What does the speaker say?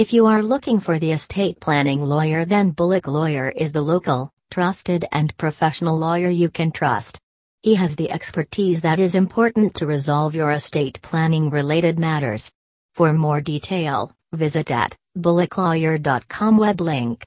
If you are looking for the estate planning lawyer, then Bullock Lawyer is the local, trusted, and professional lawyer you can trust. He has the expertise that is important to resolve your estate planning related matters. For more detail, visit at bullocklawyer.com web link.